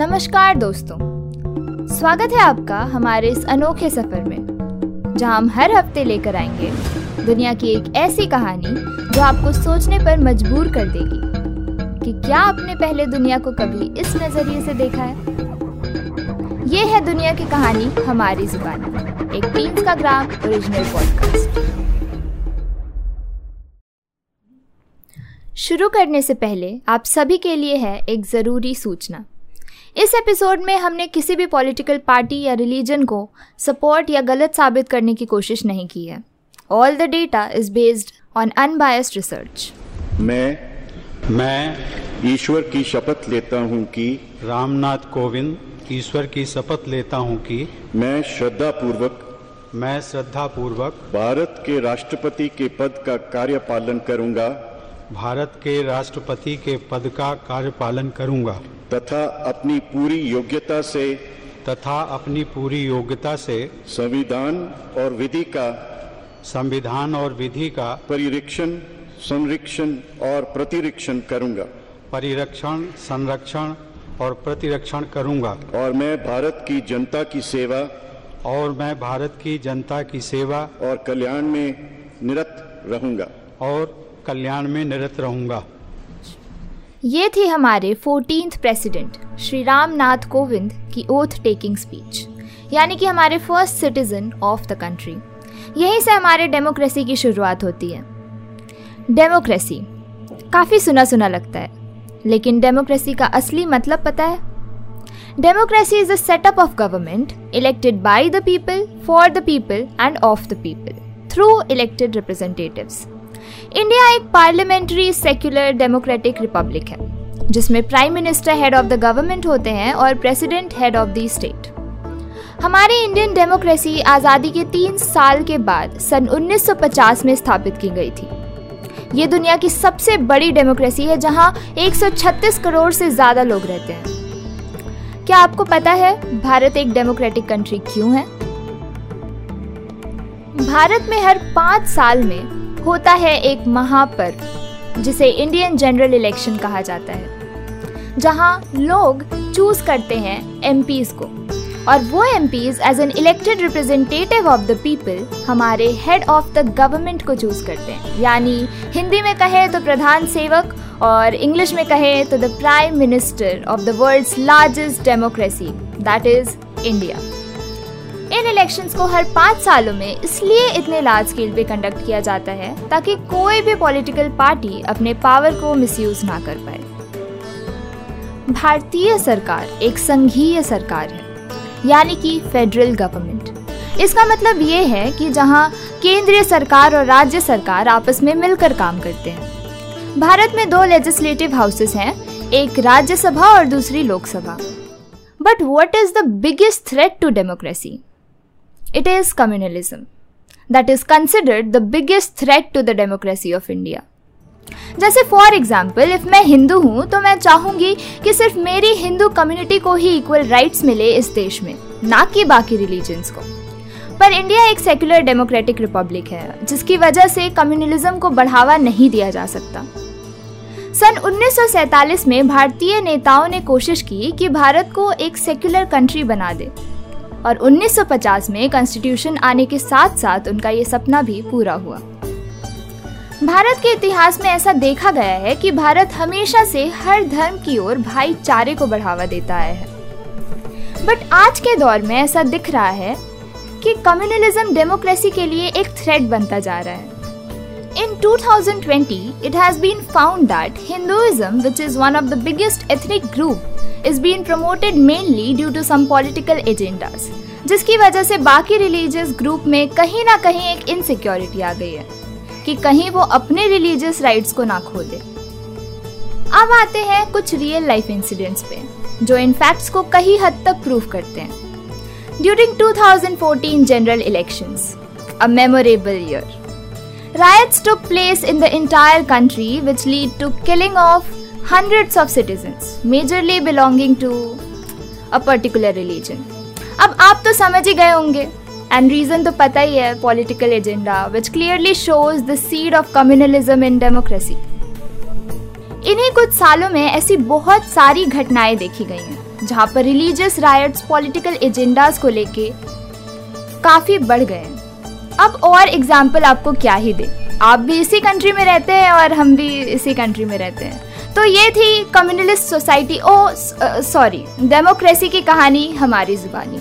नमस्कार दोस्तों। स्वागत है आपका हमारे इस अनोखे सफ़र में, जहाँ हम हर हफ़्ते लेकर आएँगे दुनिया की एक ऐसी कहानी जो आपको सोचने पर मजबूर कर देगी कि क्या आपने पहले दुनिया को कभी इस नज़रिए से देखा है। ये है दुनिया की कहानी हमारी ज़ुबान, एक टीम्स का ग्राम ओरिजिनल पॉडकास्ट शुरू करने से पहले आप सभी के लिए है एक ज़रूरी सूचना। इस एपिसोड में हमने किसी भी पॉलिटिकल पार्टी या रिलीजन को सपोर्ट या गलत साबित करने की कोशिश नहीं की है। All the data is based on unbiased research मैं मैं ईश्वर की शपथ लेता हूँ कि रामनाथ कोविंद ईश्वर की शपथ लेता हूँ कि मैं श्रद्धा पूर्वक मैं श्रद्धा पूर्वक भारत के राष्ट्रपति के पद का कार्यपालन करूँगा। भारत के राष्ट्रपति के पद का कार्यपालन करूँगा। तथा अपनी पूरी योग्यता से तथा अपनी पूरी योग्यता से संविधान और विधि का संविधान और विधि का परिरीक्षण संरक्षण और प्रतिरक्षण करूँगा। परिरक्षण संरक्षण और प्रतिरक्षण करूँगा। और मैं भारत की जनता की सेवा और मैं भारत की जनता की सेवा और कल्याण में निरत रहूँगा। और कल्याण में निरत रहूँगा। ये थी हमारे फोर्टीन प्रेसिडेंट श्री राम नाथ कोविंद की ओथ टेकिंग स्पीच यानी कि हमारे first citizen of the country यहीं से हमारे डेमोक्रेसी की शुरुआत होती है। डेमोक्रेसी काफ़ी सुना सुना लगता है, लेकिन डेमोक्रेसी का असली मतलब पता है? Democracy is a setup of government elected by the people for the people and of the people through elected representatives India एक पार्लियामेंट्री सेक्युलर डेमोक्रेटिक रिपब्लिक है, जिसमें prime minister head of the government होते हैं और president head of the state हमारी Indian democracy आज़ादी के तीन साल के बाद सन 1950 में स्थापित की गई थी। ये दुनिया की सबसे बड़ी डेमोक्रेसी है, जहाँ 136 करोड़ से ज़्यादा लोग रहते हैं। क्या आपको पता है भारत एक डेमोक्रेटिक कंट्री क्यों है? भारत में हर पाँच साल में होता है एक महापर्व, जिसे इंडियन जनरल इलेक्शन कहा जाता है, जहाँ लोग चूज़ करते हैं एम को। और वो M as an elected representative of the people हमारे हेड ऑफ़ द गवर्नमेंट को चूज़ करते हैं। यानी हिंदी में कहे तो प्रधान सेवक और इंग्लिश में कहे तो the prime minister of the world's largest democracy that is India in elections को हर पाँच सालों में इसलिए इतने लार्ज स्केल पे कंडक्ट किया जाता है ताकि कोई भी पॉलिटिकल पार्टी अपने पावर को मिसयूज ना कर पाए। भारतीय सरकार एक संघीय सरकार है, यानी कि फेडरल गवर्नमेंट इसका मतलब ये है कि जहाँ केंद्रीय सरकार और राज्य सरकार आपस में मिलकर काम करते हैं। भारत में दो लेजिस्लेटिव हाउसेस हैं, एक राज्यसभा और दूसरी Lok Sabha. But what is the biggest threat to democracy It is communalism. That is considered the biggest threat to the democracy of India. जैसे फॉर एग्ज़ाम्पल इफ़ मैं हिंदू हूँ तो मैं चाहूँगी कि सिर्फ़ मेरी हिंदू कम्युनिटी को ही इक्वल राइट्स मिले इस देश में, ना कि बाकी रिलीजन्स को। पर इंडिया एक सेक्युलर डेमोक्रेटिक रिपब्लिक है, जिसकी वजह से कम्युनलिज्म को बढ़ावा नहीं दिया जा सकता। सन 1947 में भारतीय नेताओं ने कोशिश की कि भारत को एक सेक्युलर कंट्री बना दे। और 1950 में कॉन्स्टिट्यूशन आने के साथ साथ उनका ये सपना भी पूरा हुआ। भारत के इतिहास में ऐसा देखा गया है कि भारत हमेशा से हर धर्म की ओर भाईचारे को बढ़ावा देता आया है। बट आज के दौर में ऐसा दिख रहा है कि कम्युनलिज्म डेमोक्रेसी के लिए एक थ्रेट बनता जा रहा है। In 2020, it has been found that Hinduism, which is one of the biggest ethnic group, is being promoted mainly due to some political agendas, जिसकी वजह से बाकी रिलीजियस ग्रुप में कहीं ना कहीं एक इनसिक्योरिटी आ गई है, कि कहीं वो अपने रिलीजियस राइट्स को ना खो दे अब आते हैं कुछ रियल लाइफ इंसिडेंट्स पे, जो इन फैक्ट्स को कहीं हद तक प्रूव करते हैं। During 2014 general elections a memorable year riots took place in the entire country, which lead to killing of hundreds of citizens, majorly belonging to a particular religion. अब आप तो समझ ही गए होंगे। एंड रीजन तो पता ही है political agenda which clearly shows the seed of communalism in democracy इन्हीं कुछ सालों में ऐसी बहुत सारी घटनाएँ देखी गई हैं जहाँ पर रिलीजियस रायट्स पॉलिटिकल एजेंडाज को लेके काफ़ी बढ़ गए हैं। अब और एग्ज़ाम्पल आपको क्या ही दे। आप भी इसी कंट्री में रहते हैं और हम भी इसी कंट्री में रहते हैं। तो ये थी communalist society oh sorry democracy की कहानी हमारी जुबानी।